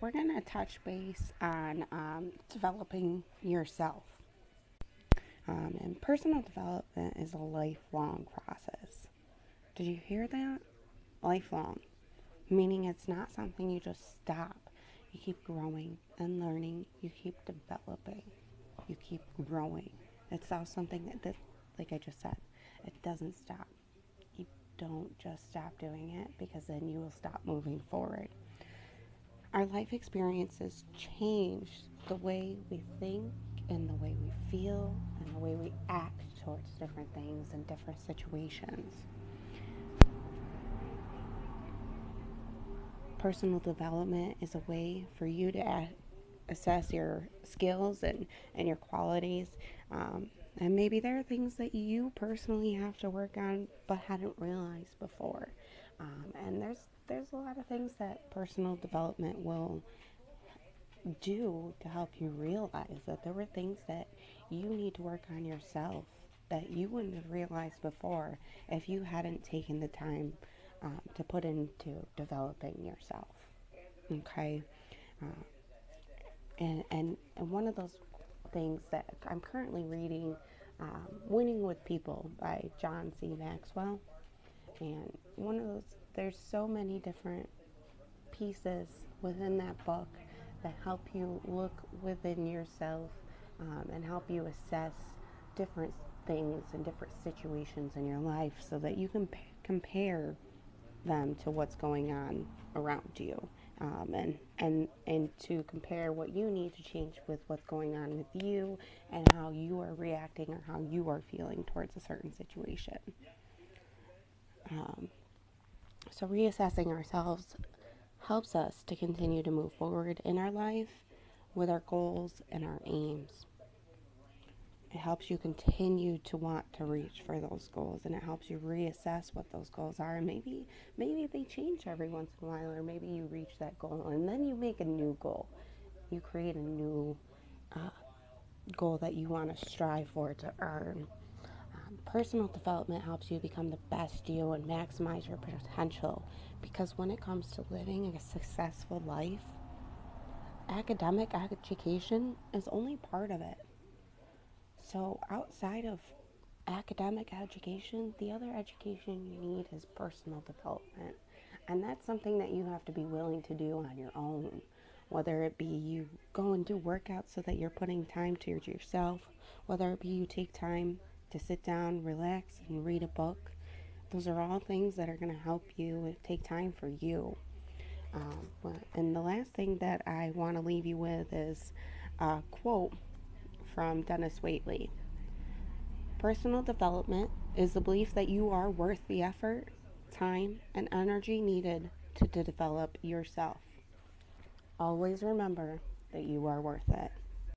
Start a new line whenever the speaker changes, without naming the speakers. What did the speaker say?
we're going to touch base on um, developing yourself. Um, and personal development is a lifelong process. Did you hear that? Lifelong. Meaning it's not something you just stop. You keep growing and learning. You keep developing. You keep growing. It's all something that, that like I just said, it doesn't stop. You don't just stop doing it because then you will stop moving forward. Our life experiences change the way we think and the way we feel and the way we act towards different things and different situations. Personal development is a way for you to assess your skills and, and your qualities. Um, and maybe there are things that you personally have to work on but hadn't realized before. And there's there's a lot of things that personal development will do to help you realize that there were things that you need to work on yourself that you wouldn't have realized before if you hadn't taken the time um, to put into developing yourself. Okay, uh, and, and and one of those things that I'm currently reading, um, "Winning with People" by John C. Maxwell, and one of those. There's so many different pieces within that book that help you look within yourself um, and help you assess different things and different situations in your life so that you can p- compare them to what's going on around you um, and and and to compare what you need to change with what's going on with you and how you are reacting or how you are feeling towards a certain situation so reassessing ourselves helps us to continue to move forward in our life with our goals and our aims. It helps you continue to want to reach for those goals and it helps you reassess what those goals are. And maybe maybe they change every once in a while or maybe you reach that goal and then you make a new goal. You create a new uh, goal that you want to strive for to earn. Personal development helps you become the best you and maximize your potential because when it comes to living a successful life, academic education is only part of it. So, outside of academic education, the other education you need is personal development. And that's something that you have to be willing to do on your own. Whether it be you go and do workouts so that you're putting time to yourself, whether it be you take time to sit down, relax, and read a book. Those are all things that are going to help you take time for you. Um, and the last thing that I want to leave you with is a quote from Dennis Waitley Personal development is the belief that you are worth the effort, time, and energy needed to, to develop yourself. Always remember that you are worth it.